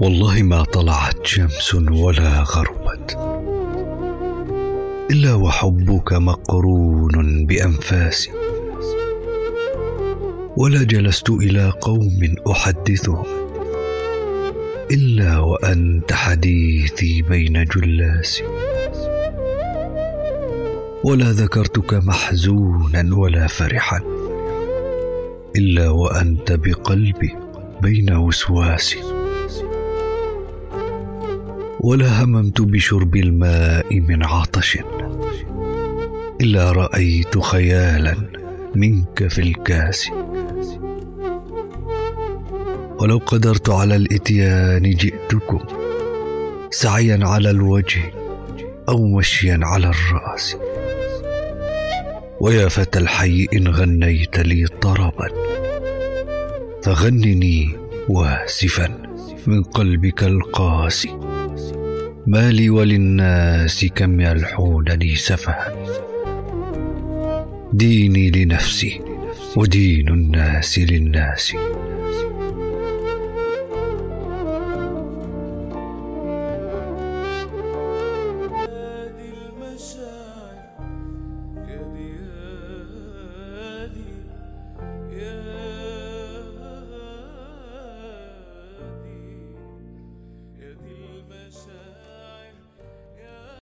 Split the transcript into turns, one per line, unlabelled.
والله ما طلعت شمس ولا غربت. إلا وحبك مقرون بانفاسي ولا جلست إلى قوم أحدثهم. إلا وأنت حديثي بين جلاسي ولا ذكرتك محزونا ولا فرحا. إلا وأنت بقلبي بين وسواسي ولا هممت بشرب الماء من عطش. إلا رأيت خيالا منك في الكاس. ولو قدرت على الإتيان جئتكم سعيا على الوجه أو مشيا على الرأس. ويا فتى الحي إن غنيت لي طربا فغنني واسفا من قلبك القاسي. ما لي وللناس كم يلحونني سفها ديني لنفسي ودين الناس للناس.